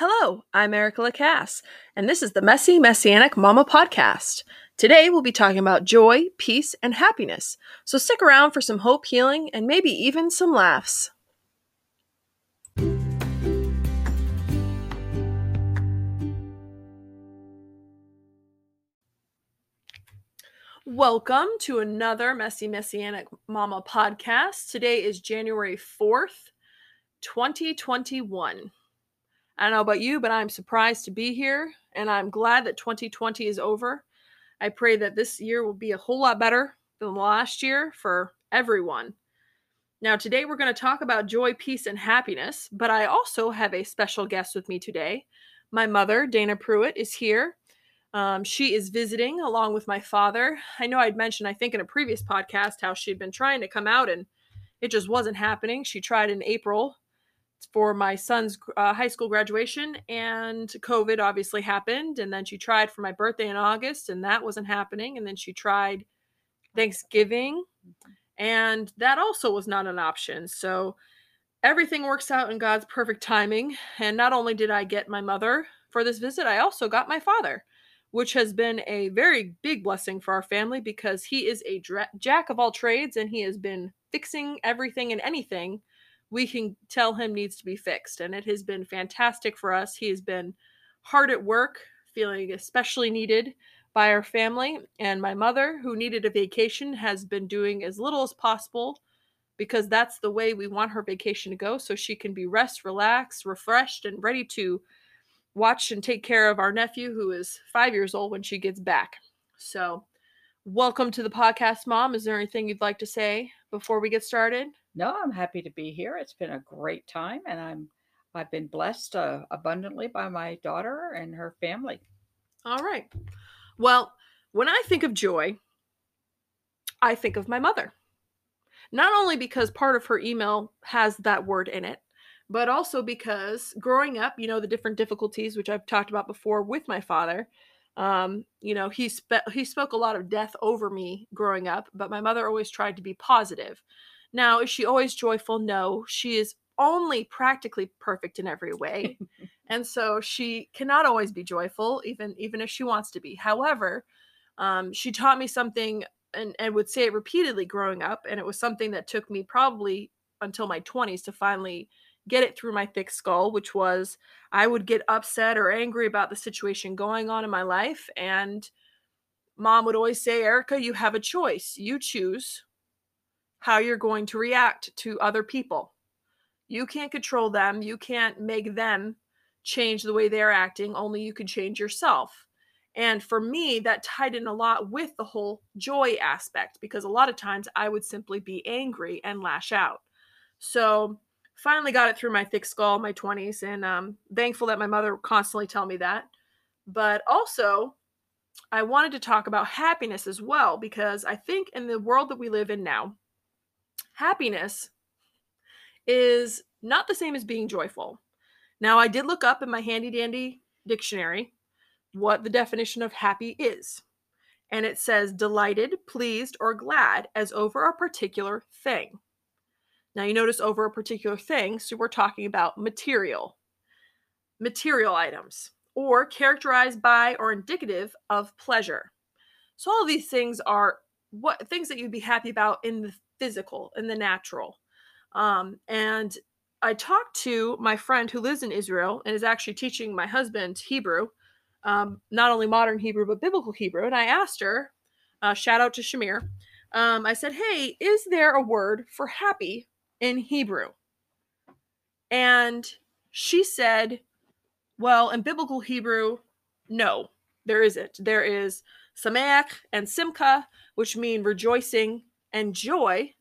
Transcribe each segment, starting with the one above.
Hello, I'm Erica Lacasse, and this is the Messy Messianic Mama Podcast. Today we'll be talking about joy, peace, and happiness. So stick around for some hope, healing, and maybe even some laughs. Welcome to another Messy Messianic Mama podcast. Today is January 4th, 2021. I don't know about you, but I'm surprised to be here and I'm glad that 2020 is over. I pray that this year will be a whole lot better than last year for everyone. Now, today we're going to talk about joy, peace, and happiness, but I also have a special guest with me today. My mother, Dana Pruett, is here. Um, she is visiting along with my father. I know I'd mentioned, I think, in a previous podcast, how she'd been trying to come out and it just wasn't happening. She tried in April for my son's uh, high school graduation and covid obviously happened and then she tried for my birthday in august and that wasn't happening and then she tried thanksgiving and that also was not an option. So everything works out in god's perfect timing and not only did i get my mother for this visit i also got my father which has been a very big blessing for our family because he is a dra- jack of all trades and he has been fixing everything and anything we can tell him needs to be fixed. And it has been fantastic for us. He has been hard at work, feeling especially needed by our family. And my mother, who needed a vacation, has been doing as little as possible because that's the way we want her vacation to go so she can be rest, relaxed, refreshed, and ready to watch and take care of our nephew who is five years old when she gets back. So, welcome to the podcast, Mom. Is there anything you'd like to say before we get started? No, I'm happy to be here. It's been a great time, and I'm I've been blessed uh, abundantly by my daughter and her family. All right. Well, when I think of joy, I think of my mother. Not only because part of her email has that word in it, but also because growing up, you know, the different difficulties which I've talked about before with my father. Um, you know, he spe- he spoke a lot of death over me growing up, but my mother always tried to be positive. Now, is she always joyful? No, she is only practically perfect in every way. and so she cannot always be joyful, even even if she wants to be. However, um, she taught me something and, and would say it repeatedly growing up, and it was something that took me probably until my 20s to finally get it through my thick skull, which was I would get upset or angry about the situation going on in my life. And mom would always say, Erica, you have a choice. You choose how you're going to react to other people. You can't control them. You can't make them change the way they're acting. Only you can change yourself. And for me, that tied in a lot with the whole joy aspect because a lot of times I would simply be angry and lash out. So finally got it through my thick skull, my 20s, and um, thankful that my mother constantly tell me that. But also, I wanted to talk about happiness as well because I think in the world that we live in now, happiness is not the same as being joyful. Now, I did look up in my handy dandy dictionary what the definition of happy is. And it says delighted, pleased, or glad as over a particular thing. Now, you notice over a particular thing, so we're talking about material, material items, or characterized by or indicative of pleasure. So, all of these things are what things that you'd be happy about in the physical and the natural. Um, and I talked to my friend who lives in Israel and is actually teaching my husband Hebrew, um, not only modern Hebrew, but biblical Hebrew. And I asked her, uh, shout out to Shamir, um, I said, Hey, is there a word for happy in Hebrew? And she said, Well, in biblical Hebrew, no, there isn't. There is sameach and simcha, which mean rejoicing and joy,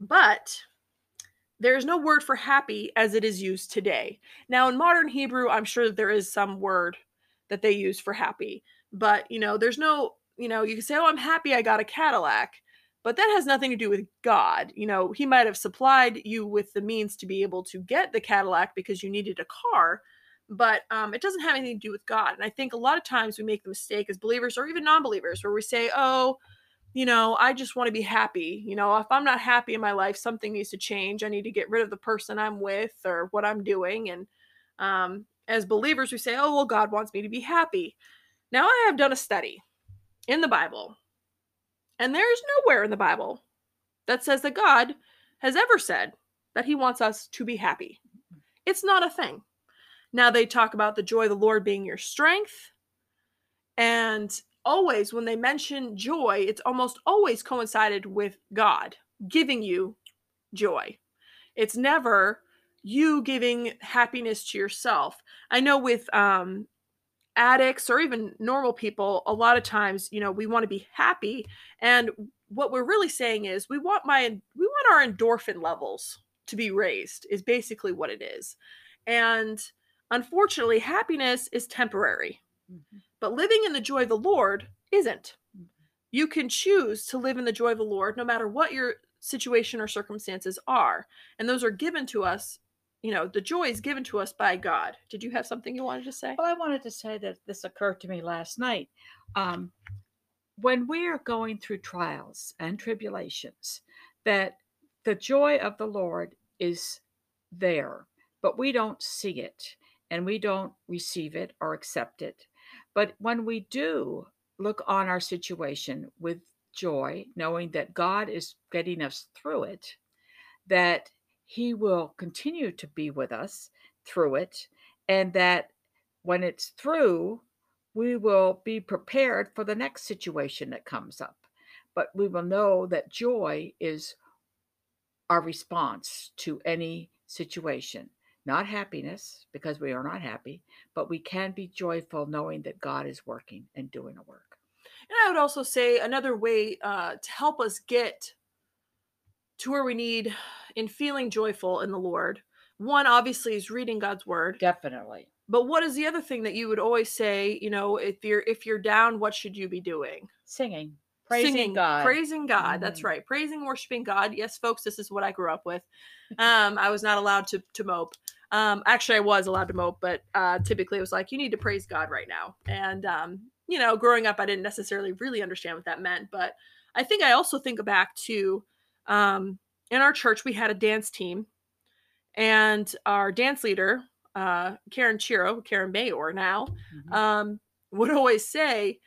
but there's no word for happy as it is used today. Now, in modern Hebrew, I'm sure that there is some word that they use for happy, but you know, there's no, you know, you can say, Oh, I'm happy I got a Cadillac, but that has nothing to do with God. You know, He might have supplied you with the means to be able to get the Cadillac because you needed a car, but um, it doesn't have anything to do with God. And I think a lot of times we make the mistake as believers or even non believers where we say, Oh, you know, I just want to be happy. You know, if I'm not happy in my life, something needs to change. I need to get rid of the person I'm with or what I'm doing. And um, as believers, we say, oh, well, God wants me to be happy. Now, I have done a study in the Bible, and there's nowhere in the Bible that says that God has ever said that he wants us to be happy. It's not a thing. Now, they talk about the joy of the Lord being your strength. And always, when they mention joy, it's almost always coincided with God giving you joy. It's never you giving happiness to yourself. I know with um addicts or even normal people, a lot of times, you know, we want to be happy and what we're really saying is we want my we want our endorphin levels to be raised is basically what it is. And unfortunately, happiness is temporary. Mm-hmm. But living in the joy of the Lord isn't. You can choose to live in the joy of the Lord no matter what your situation or circumstances are. And those are given to us, you know, the joy is given to us by God. Did you have something you wanted to say? Well, I wanted to say that this occurred to me last night. Um, when we are going through trials and tribulations, that the joy of the Lord is there, but we don't see it and we don't receive it or accept it. But when we do look on our situation with joy, knowing that God is getting us through it, that He will continue to be with us through it, and that when it's through, we will be prepared for the next situation that comes up. But we will know that joy is our response to any situation. Not happiness, because we are not happy, but we can be joyful knowing that God is working and doing a work. And I would also say another way uh, to help us get to where we need in feeling joyful in the Lord. One, obviously, is reading God's word. Definitely. But what is the other thing that you would always say? You know, if you're if you're down, what should you be doing? Singing, praising Singing, God, praising God. Mm-hmm. That's right, praising, worshiping God. Yes, folks, this is what I grew up with. Um, I was not allowed to to mope. Um, actually, I was allowed to mope, but uh, typically it was like you need to praise God right now. And um, you know, growing up, I didn't necessarily really understand what that meant. But I think I also think back to um, in our church, we had a dance team, and our dance leader, uh, Karen Chiro, Karen Mayor now, mm-hmm. um, would always say,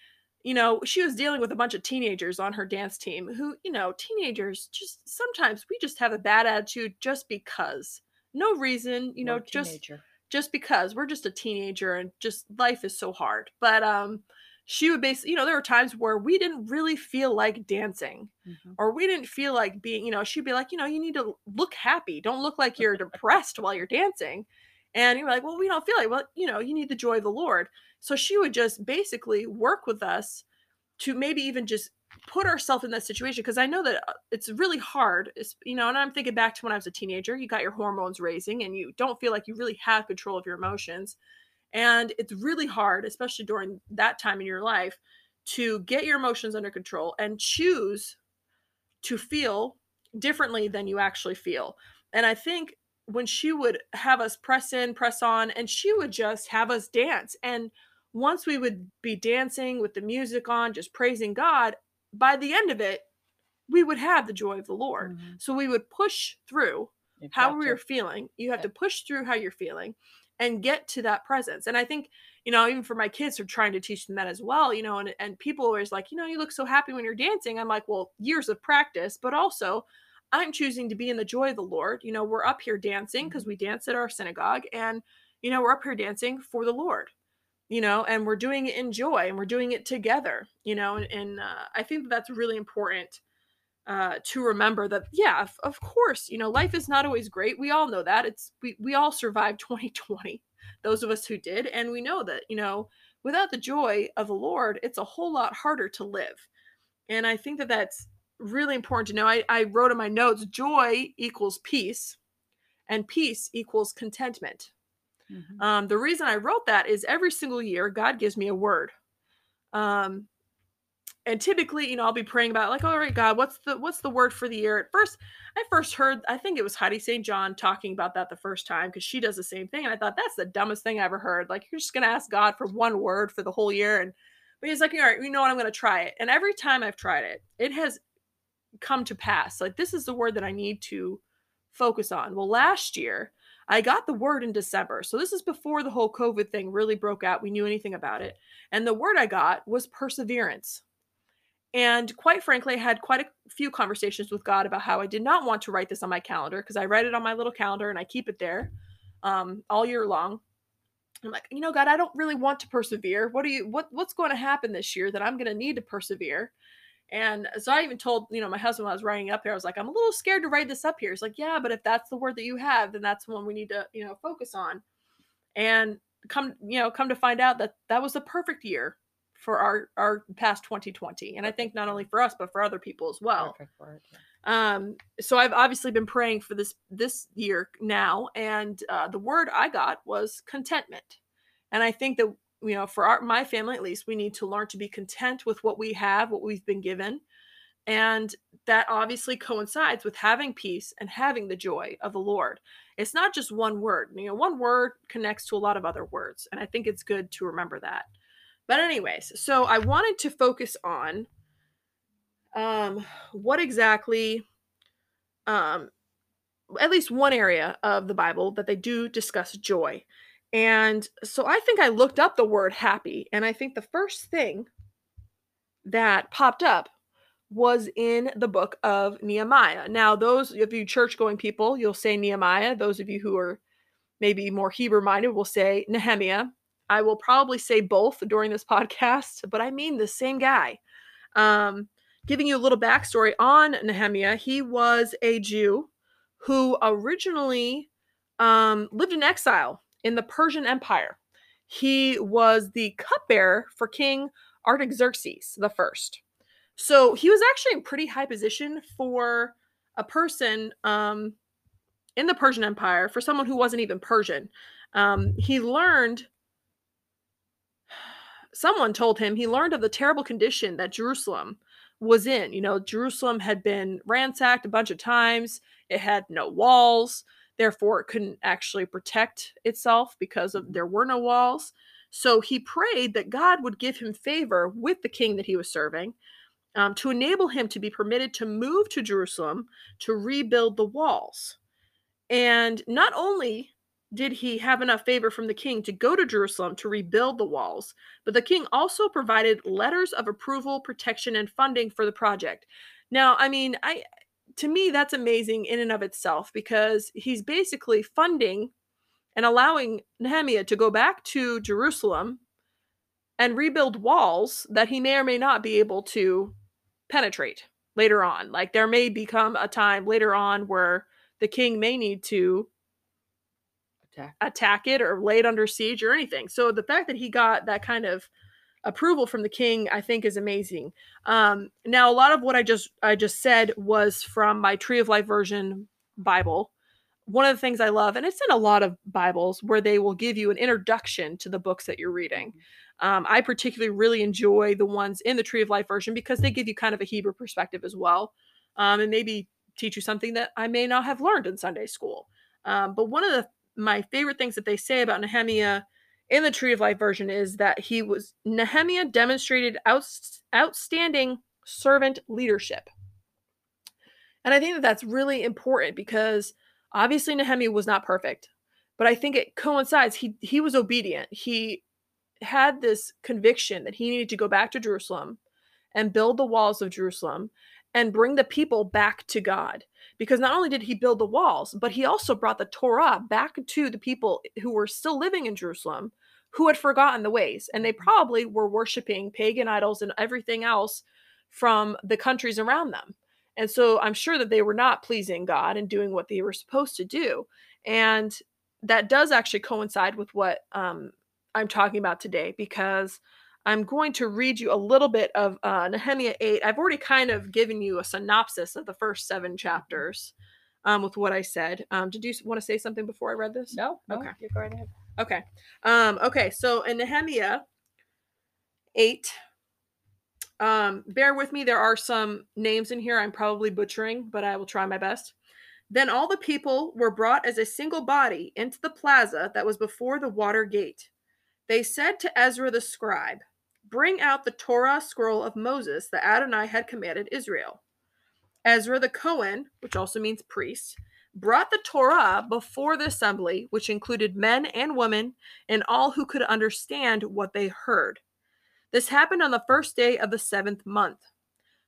you know, she was dealing with a bunch of teenagers on her dance team who, you know, teenagers just sometimes we just have a bad attitude just because. No reason, you know, just just because we're just a teenager and just life is so hard. But um she would basically, you know, there were times where we didn't really feel like dancing mm-hmm. or we didn't feel like being, you know, she'd be like, you know, you need to look happy. Don't look like you're depressed while you're dancing. And you're like, well, we don't feel like, well, you know, you need the joy of the Lord. So she would just basically work with us to maybe even just put ourselves in that situation because I know that uh, it's really hard. It's, you know, and I'm thinking back to when I was a teenager, you got your hormones raising and you don't feel like you really have control of your emotions. And it's really hard, especially during that time in your life, to get your emotions under control and choose to feel differently than you actually feel. And I think when she would have us press in, press on, and she would just have us dance. And once we would be dancing with the music on, just praising God, by the end of it, we would have the joy of the Lord. Mm-hmm. So we would push through how we were feeling. You have yeah. to push through how you're feeling and get to that presence. And I think, you know, even for my kids, are trying to teach them that as well, you know, and, and people always like, you know, you look so happy when you're dancing. I'm like, well, years of practice, but also I'm choosing to be in the joy of the Lord. You know, we're up here dancing because mm-hmm. we dance at our synagogue and, you know, we're up here dancing for the Lord, you know, and we're doing it in joy and we're doing it together, you know, and, and uh, I think that that's really important uh, to remember that yeah of, of, course you know life is not always great. We all know that. It's we, we all survived 2020 those of us who did and we know that you know without the joy of the lord it's a whole lot harder to live. And i think that that's really important to know. I, I wrote in my notes joy equals peace and peace equals contentment mm-hmm. um, the reason i wrote that is every single year god gives me a word. Um, and typically you know i'll be praying about like all right god what's the what's the word for the year? At first i first heard i think it was heidi st john talking about that the first time because she does the same thing and i thought that's the dumbest thing i ever heard. Like you're just gonna ask god for one word for the whole year and but he's like all right you know what? I'm gonna try it. And every time i've tried it it has come to pass. Like this is the word that i need to focus on. Well last year I got the word in December. So this is before the whole COVID thing really broke out. We knew anything about it. And the word I got was perseverance. And quite frankly, I had quite a few conversations with God about how I did not want to write this on my calendar because I write it on my little calendar and I keep it there um, all year long. I'm like, you know, God, I don't really want to persevere. What are you what what's going to happen this year that I'm going to need to persevere? And so I even told, you know, my husband when I was writing up here, I was like, I'm a little scared to write this up here. He's like, yeah, but if that's the word that you have, then that's the one we need to, you know, focus on. And come, you know, come to find out that that was the perfect year for our our past 2020 and i think not only for us but for other people as well word, yeah. um so i've obviously been praying for this this year now and uh, the word i got was contentment and i think that you know for our my family at least we need to learn to be content with what we have what we've been given and that obviously coincides with having peace and having the joy of the lord it's not just one word you know one word connects to a lot of other words and i think it's good to remember that but anyways, so I wanted to focus on um what exactly um at least one area of the Bible that they do discuss joy. And so I think I looked up the word happy and I think the first thing that popped up was in the book of Nehemiah. Now, those of you church going people, you'll say Nehemiah. Those of you who are maybe more Hebrew minded will say Nehemiah. I will probably say both during this podcast, but I mean the same guy. Um, giving you a little backstory on Nehemiah, he was a Jew who originally um, lived in exile in the Persian Empire. He was the cupbearer for King Artaxerxes the First. So he was actually in pretty high position for a person um, in the Persian Empire, for someone who wasn't even Persian. Um, he learned someone told him he learned of the terrible condition that Jerusalem was in. You know, Jerusalem had been ransacked a bunch of times, it had no walls, therefore, it couldn't actually protect itself because of there were no walls. So he prayed that God would give him favor with the king that he was serving um, to enable him to be permitted to move to Jerusalem to rebuild the walls. And not only did he have enough favor from the king to go to Jerusalem to rebuild the walls, but the king also provided letters of approval, protection, and funding for the project. Now, I mean, I to me that's amazing in and of itself because he's basically funding and allowing Nehemiah to go back to Jerusalem and rebuild walls that he may or may not be able to penetrate later on. Like there may become a time later on where the king may need to attack. attack it or lay it under siege or anything. So the fact that he got that kind of approval from the king i think is amazing. Um now a lot of what i just i just said was from my tree of life version bible. One of the things i love and it's in a lot of bibles where they will give you an introduction to the books that you're reading. Mm-hmm. um, i particularly really enjoy the ones in the tree of life version because they give you kind of a hebrew perspective as well um, and maybe teach you something that i may not have learned in sunday school. Um, but one of the my favorite things that they say about Nehemiah in the Tree of Life version is that he was Nehemiah demonstrated out, outstanding servant leadership. And I think that that's really important because obviously Nehemiah was not perfect, but I think it coincides. He he was obedient. He had this conviction that he needed to go back to Jerusalem and build the walls of Jerusalem and bring the people back to God because not only did he build the walls, but he also brought the Torah back to the people who were still living in Jerusalem who had forgotten the ways. And they mm-hmm. probably were worshiping pagan idols and everything else from the countries around them. And so I'm sure that they were not pleasing God and doing what they were supposed to do. And that does actually coincide with what um, I'm talking about today because I'm going to read you a little bit of uh, Nehemiah 8. I've already kind of given you a synopsis of the first seven chapters um, with what I said. Um, did you want to say something before I read this? No. no okay. You're going ahead. Okay. Um, okay. So in Nehemiah 8, um, bear with me. There are some names in here I'm probably butchering, but I will try my best. Then all the people were brought as a single body into the plaza that was before the water gate. They said to Ezra the scribe, Bring out the Torah scroll of Moses that Adonai had commanded Israel. Ezra the Cohen, which also means priest, brought the Torah before the assembly, which included men and women and all who could understand what they heard. This happened on the first day of the seventh month.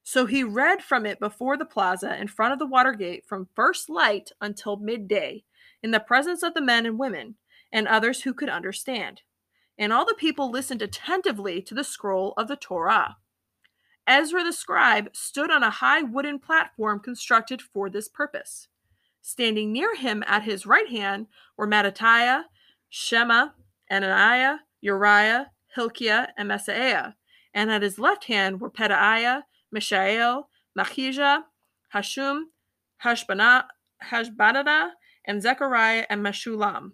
So he read from it before the plaza in front of the water gate from first light until midday, in the presence of the men and women and others who could understand. And all the people listened attentively to the scroll of the Torah. Ezra the scribe stood on a high wooden platform constructed for this purpose. Standing near him at his right hand were Mattatiah, Shema, Ananiah, Uriah, Hilkiah, and Maaseiah. And at his left hand were Pedaiah, Mishael, Machijah, Hashum, Hashbana, Hashbadada, and Zechariah and Meshulam.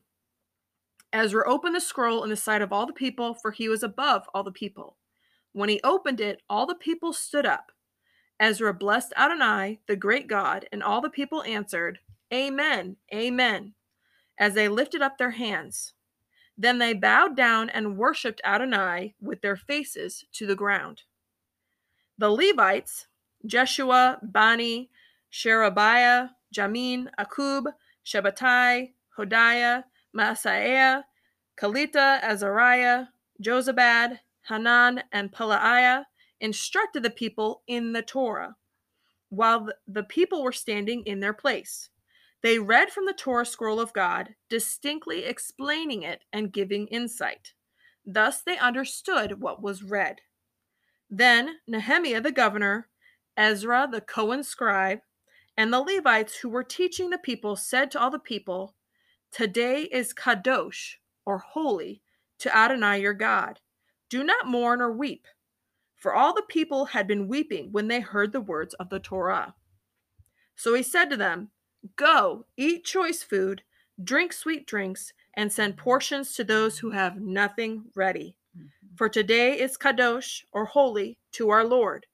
Ezra opened the scroll in the sight of all the people, for he was above all the people. When he opened it, all the people stood up. Ezra blessed Adonai, the great God, and all the people answered, Amen, Amen, as they lifted up their hands. Then they bowed down and worshipped Adonai with their faces to the ground. The Levites, Jeshua, Bani, Sherebiah, Jamin, Akub, Shabbatai, Hodiah, Maaseiah, Kalita, Azariah, Jozabad, Hanan, and Pelaiah instructed the people in the Torah, while the people were standing in their place. They read from the Torah scroll of God, distinctly explaining it and giving insight. Thus they understood what was read. Then Nehemiah the governor, Ezra the Cohen scribe, and the Levites who were teaching the people said to all the people, Today is Kadosh, or holy, to Adonai your God. Do not mourn or weep. For all the people had been weeping when they heard the words of the Torah. So he said to them, Go, eat choice food, drink sweet drinks, and send portions to those who have nothing ready. Mm-hmm. For today is Kadosh, or holy, to our Lord.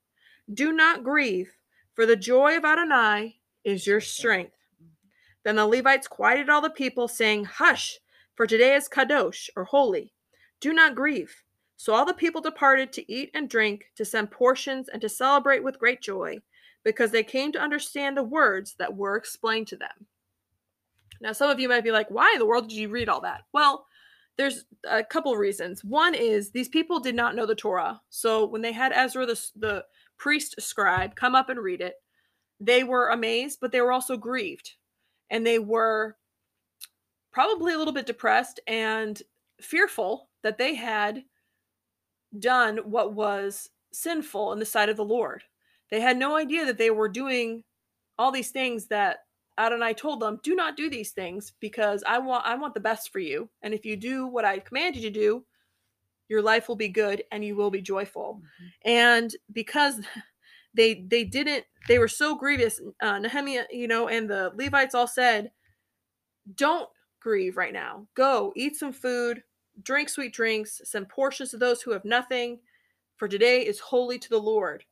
Do not grieve, for the joy of Adonai is your strength. Then the Levites quieted all the people, saying, Hush, for today is Kadosh, or holy. Do not grieve. So all the people departed to eat and drink, to send portions, and to celebrate with great joy, because they came to understand the words that were explained to them. Now, some of you might be like, why in the world did you read all that? Well, there's a couple reasons. One is these people did not know the Torah. So when they had Ezra, the, the priest scribe, come up and read it, they were amazed, but they were also grieved and they were probably a little bit depressed and fearful that they had done what was sinful in the sight of the Lord. They had no idea that they were doing all these things that Adonai told them, do not do these things because I want I want the best for you. And if you do what I command you to do, your life will be good and you will be joyful. Mm-hmm. And because they they didn't they were so grievous uh, nehemiah you know and the levites all said don't grieve right now go eat some food drink sweet drinks send portions to those who have nothing for today is holy to the lord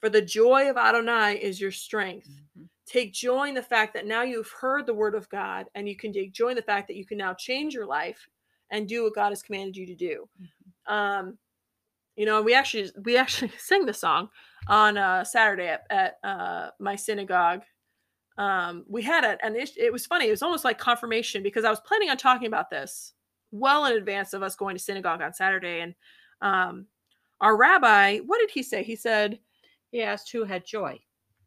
for the joy of adonai is your strength mm-hmm. take joy in the fact that now you've heard the word of god and you can take joy in the fact that you can now change your life and do what god has commanded you to do mm-hmm. um you know we actually we actually sing the song on uh, Saturday at, at uh, my synagogue. Um, we had it, and it, it was funny. It was almost like confirmation because I was planning on talking about this well in advance of us going to synagogue on Saturday. And um, our rabbi, what did he say? He said, he asked who had joy.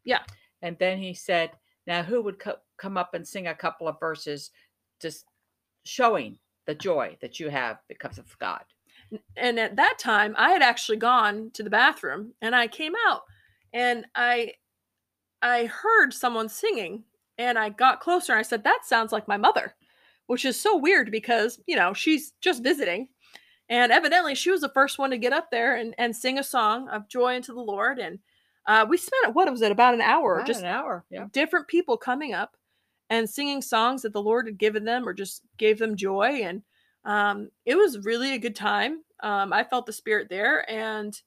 Yeah. And then he said, now who would co- come up and sing a couple of verses just showing the joy that you have because of God? and at that time i had actually gone to the bathroom and i came out and i i heard someone singing and i got closer and i said that sounds like my mother which is so weird because you know she's just visiting and evidently she was the first one to get up there and, and sing a song of joy unto the lord and uh, we spent what was it about an hour about just an hour yeah different people coming up and singing songs that the lord had given them or just gave them joy and um, it was really a good time. Um, I felt the spirit there, and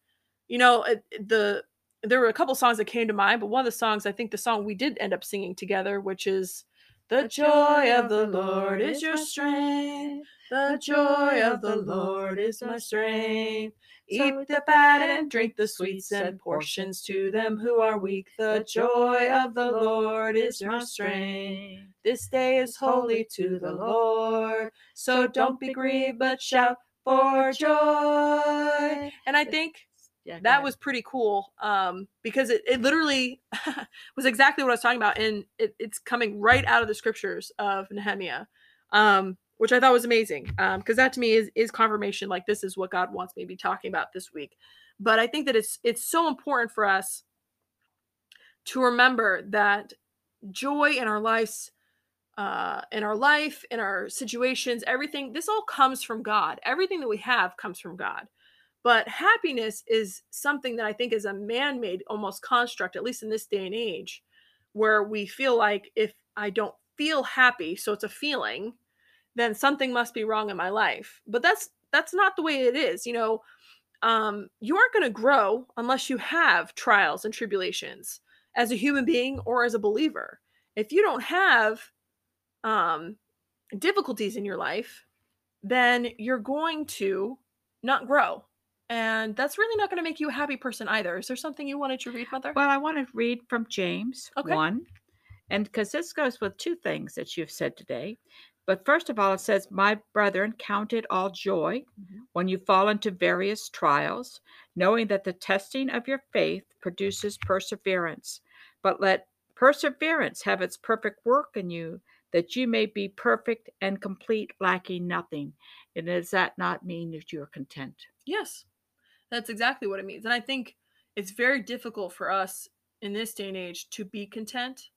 you know, it, the there were a couple songs that came to mind, but one of the songs, I think the song we did end up singing together, which is The joy of the Lord is your strength. The joy of the Lord is my strength. Eat the fat and drink the sweets and portions to them who are weak. The joy of the Lord is your strength. This day is holy to the Lord. So don't be grieved, but shout for joy. And I think Yeah, that ahead. was pretty cool um, because it, it literally was exactly what I was talking about. And it, it's coming right out of the scriptures of Nehemiah, um, which I thought was amazing because that to me is, is confirmation like this is what God wants me to be talking about this week. But I think that it's it's so important for us to remember that joy in our lives uh in our life in our situations everything this all comes from god everything that we have comes from god but happiness is something that i think is a man-made almost construct at least in this day and age where we feel like if i don't feel happy so it's a feeling then something must be wrong in my life. But that's that's not the way it is you know? Um you aren't going to grow unless you have trials and tribulations as a human being or as a believer. If you don't have um, difficulties in your life, then you're going to not grow. And that's really not going to make you a happy person either. Is there something you wanted to read, Mother? Well, I want to read from James Okay. 1, and because this goes with two things that you've said today. But first of all, it says, My brethren, count it all joy Mhm. when you fall into various trials, knowing that the testing of your faith produces perseverance. But let perseverance have its perfect work in you, that you may be perfect and complete, lacking nothing. And does that not mean that you are content? Yes, that's exactly what it means. And I think it's very difficult for us in this day and age to be content.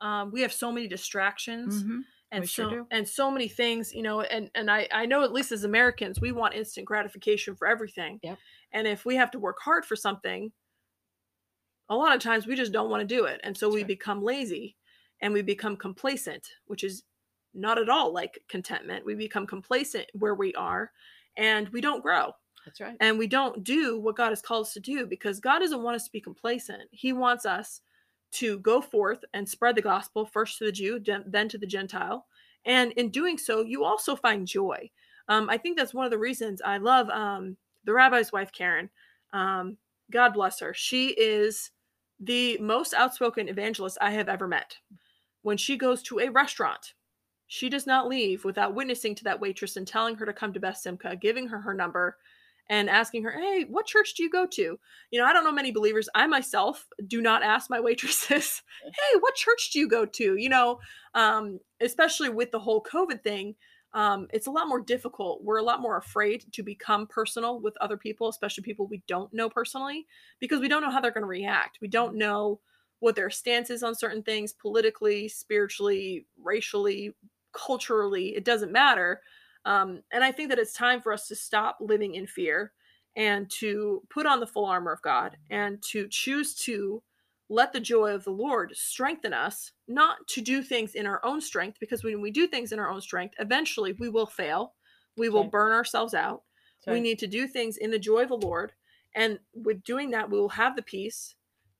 Um, we have so many distractions. Mhm. and We so sure and so many things you know and and I, I know at least as americans we want instant gratification for everything Yep. and if we have to work hard for something a lot of times we just don't want to do it and so That's we right. become lazy and we become complacent which is not at all like contentment we become complacent where we are and we don't grow That's right. and we don't do what God has called us to do because God doesn't want us to be complacent. He wants us to go forth and spread the gospel first to the Jew, then to the Gentile. And in doing so, you also find joy. Um, I think that's one of the reasons I love um, the rabbi's wife, Karen. Um, God bless her. She is the most outspoken evangelist I have ever met. When she goes to a restaurant, she does not leave without witnessing to that waitress and telling her to come to Beth Simcha, giving her her number, and asking her, "Hey, what church do you go to?" You know, I don't know many believers. I myself do not ask my waitresses, "Hey, what church do you go to?" You know, um, especially with the whole COVID thing, um, it's a lot more difficult. We're a lot more afraid to become personal with other people, especially people we don't know personally, because we don't know how they're going to react. We don't know what their stance is on certain things politically, spiritually, racially, culturally. It doesn't matter. Um, and I think that it's time for us to stop living in fear and to put on the full armor of God and to choose to let the joy of the Lord strengthen us, not to do things in our own strength, because when we do things in our own strength, eventually we will fail. We will Right. burn ourselves out. That's We need to do things in the joy of the Lord. And with doing that, we will have the peace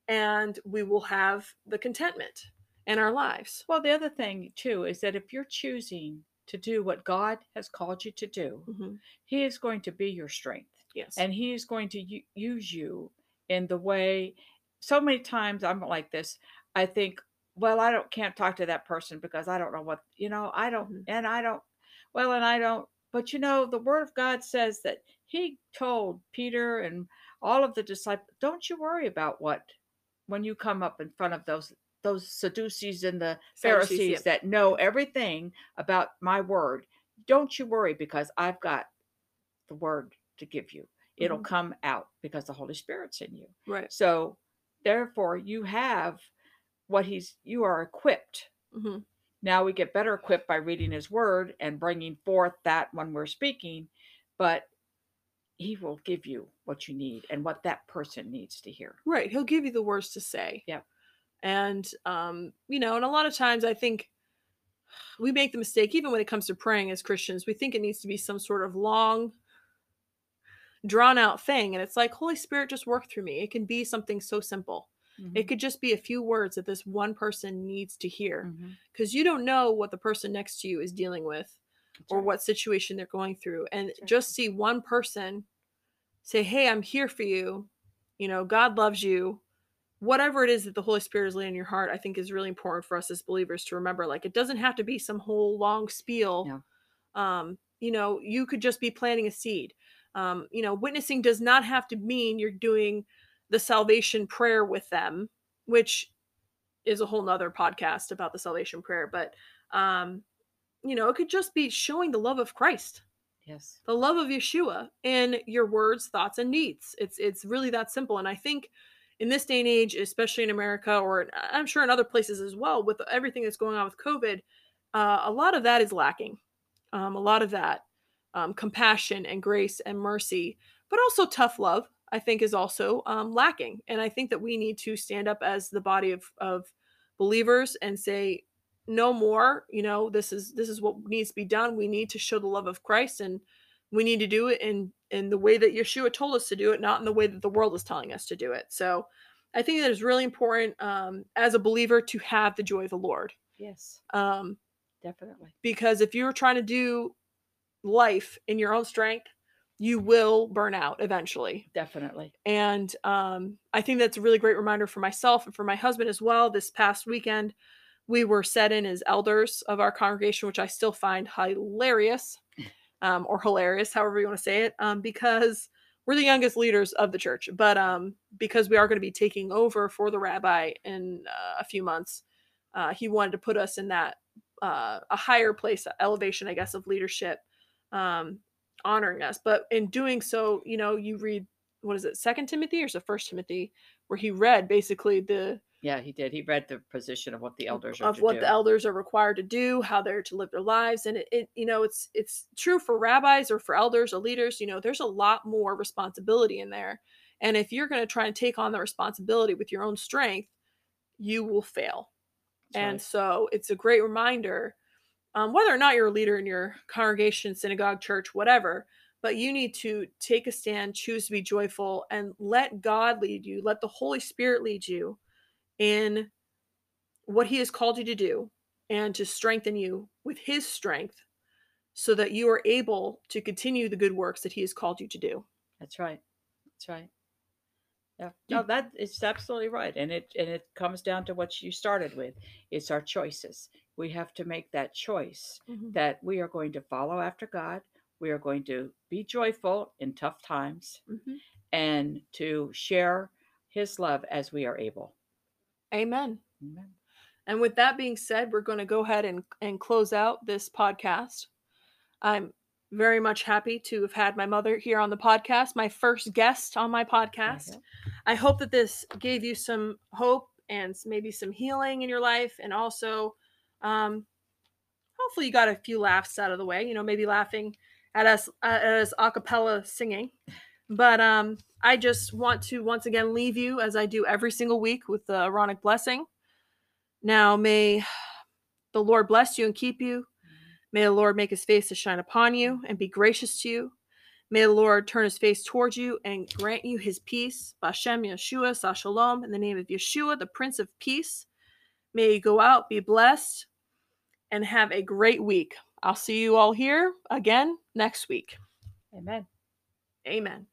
and we will have the contentment in our lives. Well, the other thing too is that if you're choosing to do what God has called you to do, Mhm. He is going to be your strength, Yes. and He is going to u- use you in the way. So many times I'm like this. I think, well, I don't can't talk to that person because I don't know what you know. I don't, Mhm. and I don't. Well, and I don't. But you know, the Word of God says that He told Peter and all of the disciples, "Don't you worry about what when you come up in front of those." Those Sadducees and the Sadducees, Pharisees yep. that know everything about my word. Don't you worry because I've got the word to give you. It'll Mhm. come out because the Holy Spirit's in you. Right. So, therefore, you have what he's, you are equipped. hmm Now we get better equipped by reading his word and bringing forth that when we're speaking, but he will give you what you need and what that person needs to hear. Right. He'll give you the words to say. Yep. And um, you know, and a lot of times I think we make the mistake, even when it comes to praying as Christians, we think it needs to be some sort of long, drawn out thing. And it's like, Holy Spirit, just work through me. It can be something so simple. It Mhm. could just be a few words that this one person needs to hear because you don't know what the person next to you is dealing with That's or right. what situation they're going through. And That's right. just see one person say, Hey, I'm here for you. You know, God loves you. Whatever it is that the Holy Spirit is laying in your heart, I think is really important for us as believers to remember. Like, it doesn't have to be some whole long spiel. No. Um, you know, you could just be planting a seed. Um, you know, witnessing does not have to mean you're doing the salvation prayer with them, which is a whole nother podcast about the salvation prayer. But, um, you know, it could just be showing the love of Christ Yes. the love of Yeshua in your words, thoughts, and deeds. It's it's really that simple. And I think in this day and age, especially in America, or I'm sure in other places as well, with everything that's going on with COVID, uh, a lot of that is lacking. Um, a lot of that um, compassion and grace and mercy, but also tough love, I think, is also um, lacking. And I think that we need to stand up as the body of of believers and say, no more. You know, this is this is what needs to be done. We need to show the love of Christ, and we need to do it in in the way that Yeshua told us to do it, not in the way that the world is telling us to do it. So, I think that it's really important um, as a believer to have the joy of the Lord, Yes. um, Definitely. because if you're trying to do life in your own strength, you will burn out eventually. Definitely. And um, I think that's a really great reminder for myself and for my husband as well. This past weekend, we were set in as elders of our congregation, which I still find hilarious um, or hilarious, however you want to say it, um, because we're the youngest leaders of the church. But um, because we are going to be taking over for the rabbi in uh, a few months, uh, he wanted to put us in that uh, a higher place, elevation, I guess, of leadership, um, honoring us. But in doing so, you know, you read what is it, Second Timothy or is it First Timothy, where he read basically the Yeah, he did. He read the position of what the elders are of what do. the elders are required to do, how they're to live their lives, and it, it, you know, it's it's true for rabbis or for elders or leaders. You know, there's a lot more responsibility in there, and if you're going to try and take on the responsibility with your own strength, you will fail. That's and right. so it's a great reminder, um, whether or not you're a leader in your congregation, synagogue, church, whatever. But you need to take a stand, choose to be joyful, and let God lead you. Let the Holy Spirit lead you in what He has called you to do and to strengthen you with His strength so that you are able to continue the good works that He has called you to do. That's right. That's right. Yeah. No, that is absolutely right. And it and it comes down to what you started with. It's our choices. We have to make that choice that we are going to follow after God. We are going to be joyful in tough times Mhm. and to share his love as we are able. Amen. Amen. And with that being said, we're going to go ahead and, and close out this podcast. I'm very much happy to have had my mother here on the podcast, my first guest on my podcast. Okay. I hope that this gave you some hope and maybe some healing in your life. And also, um, hopefully, you got a few laughs out of the way, you know, maybe laughing at us, uh, at us a cappella singing. But um, I just want to once again leave you, as I do every single week, with the Aaronic blessing. Now, may the Lord bless you and keep you. May the Lord make his face to shine upon you and be gracious to you. May the Lord turn his face towards you and grant you his peace. Bashem Yeshua, Sar Shalom, in the name of Yeshua, the Prince of Peace. May you go out, be blessed, and have a great week. I'll see you all here again next week. Amen. Amen.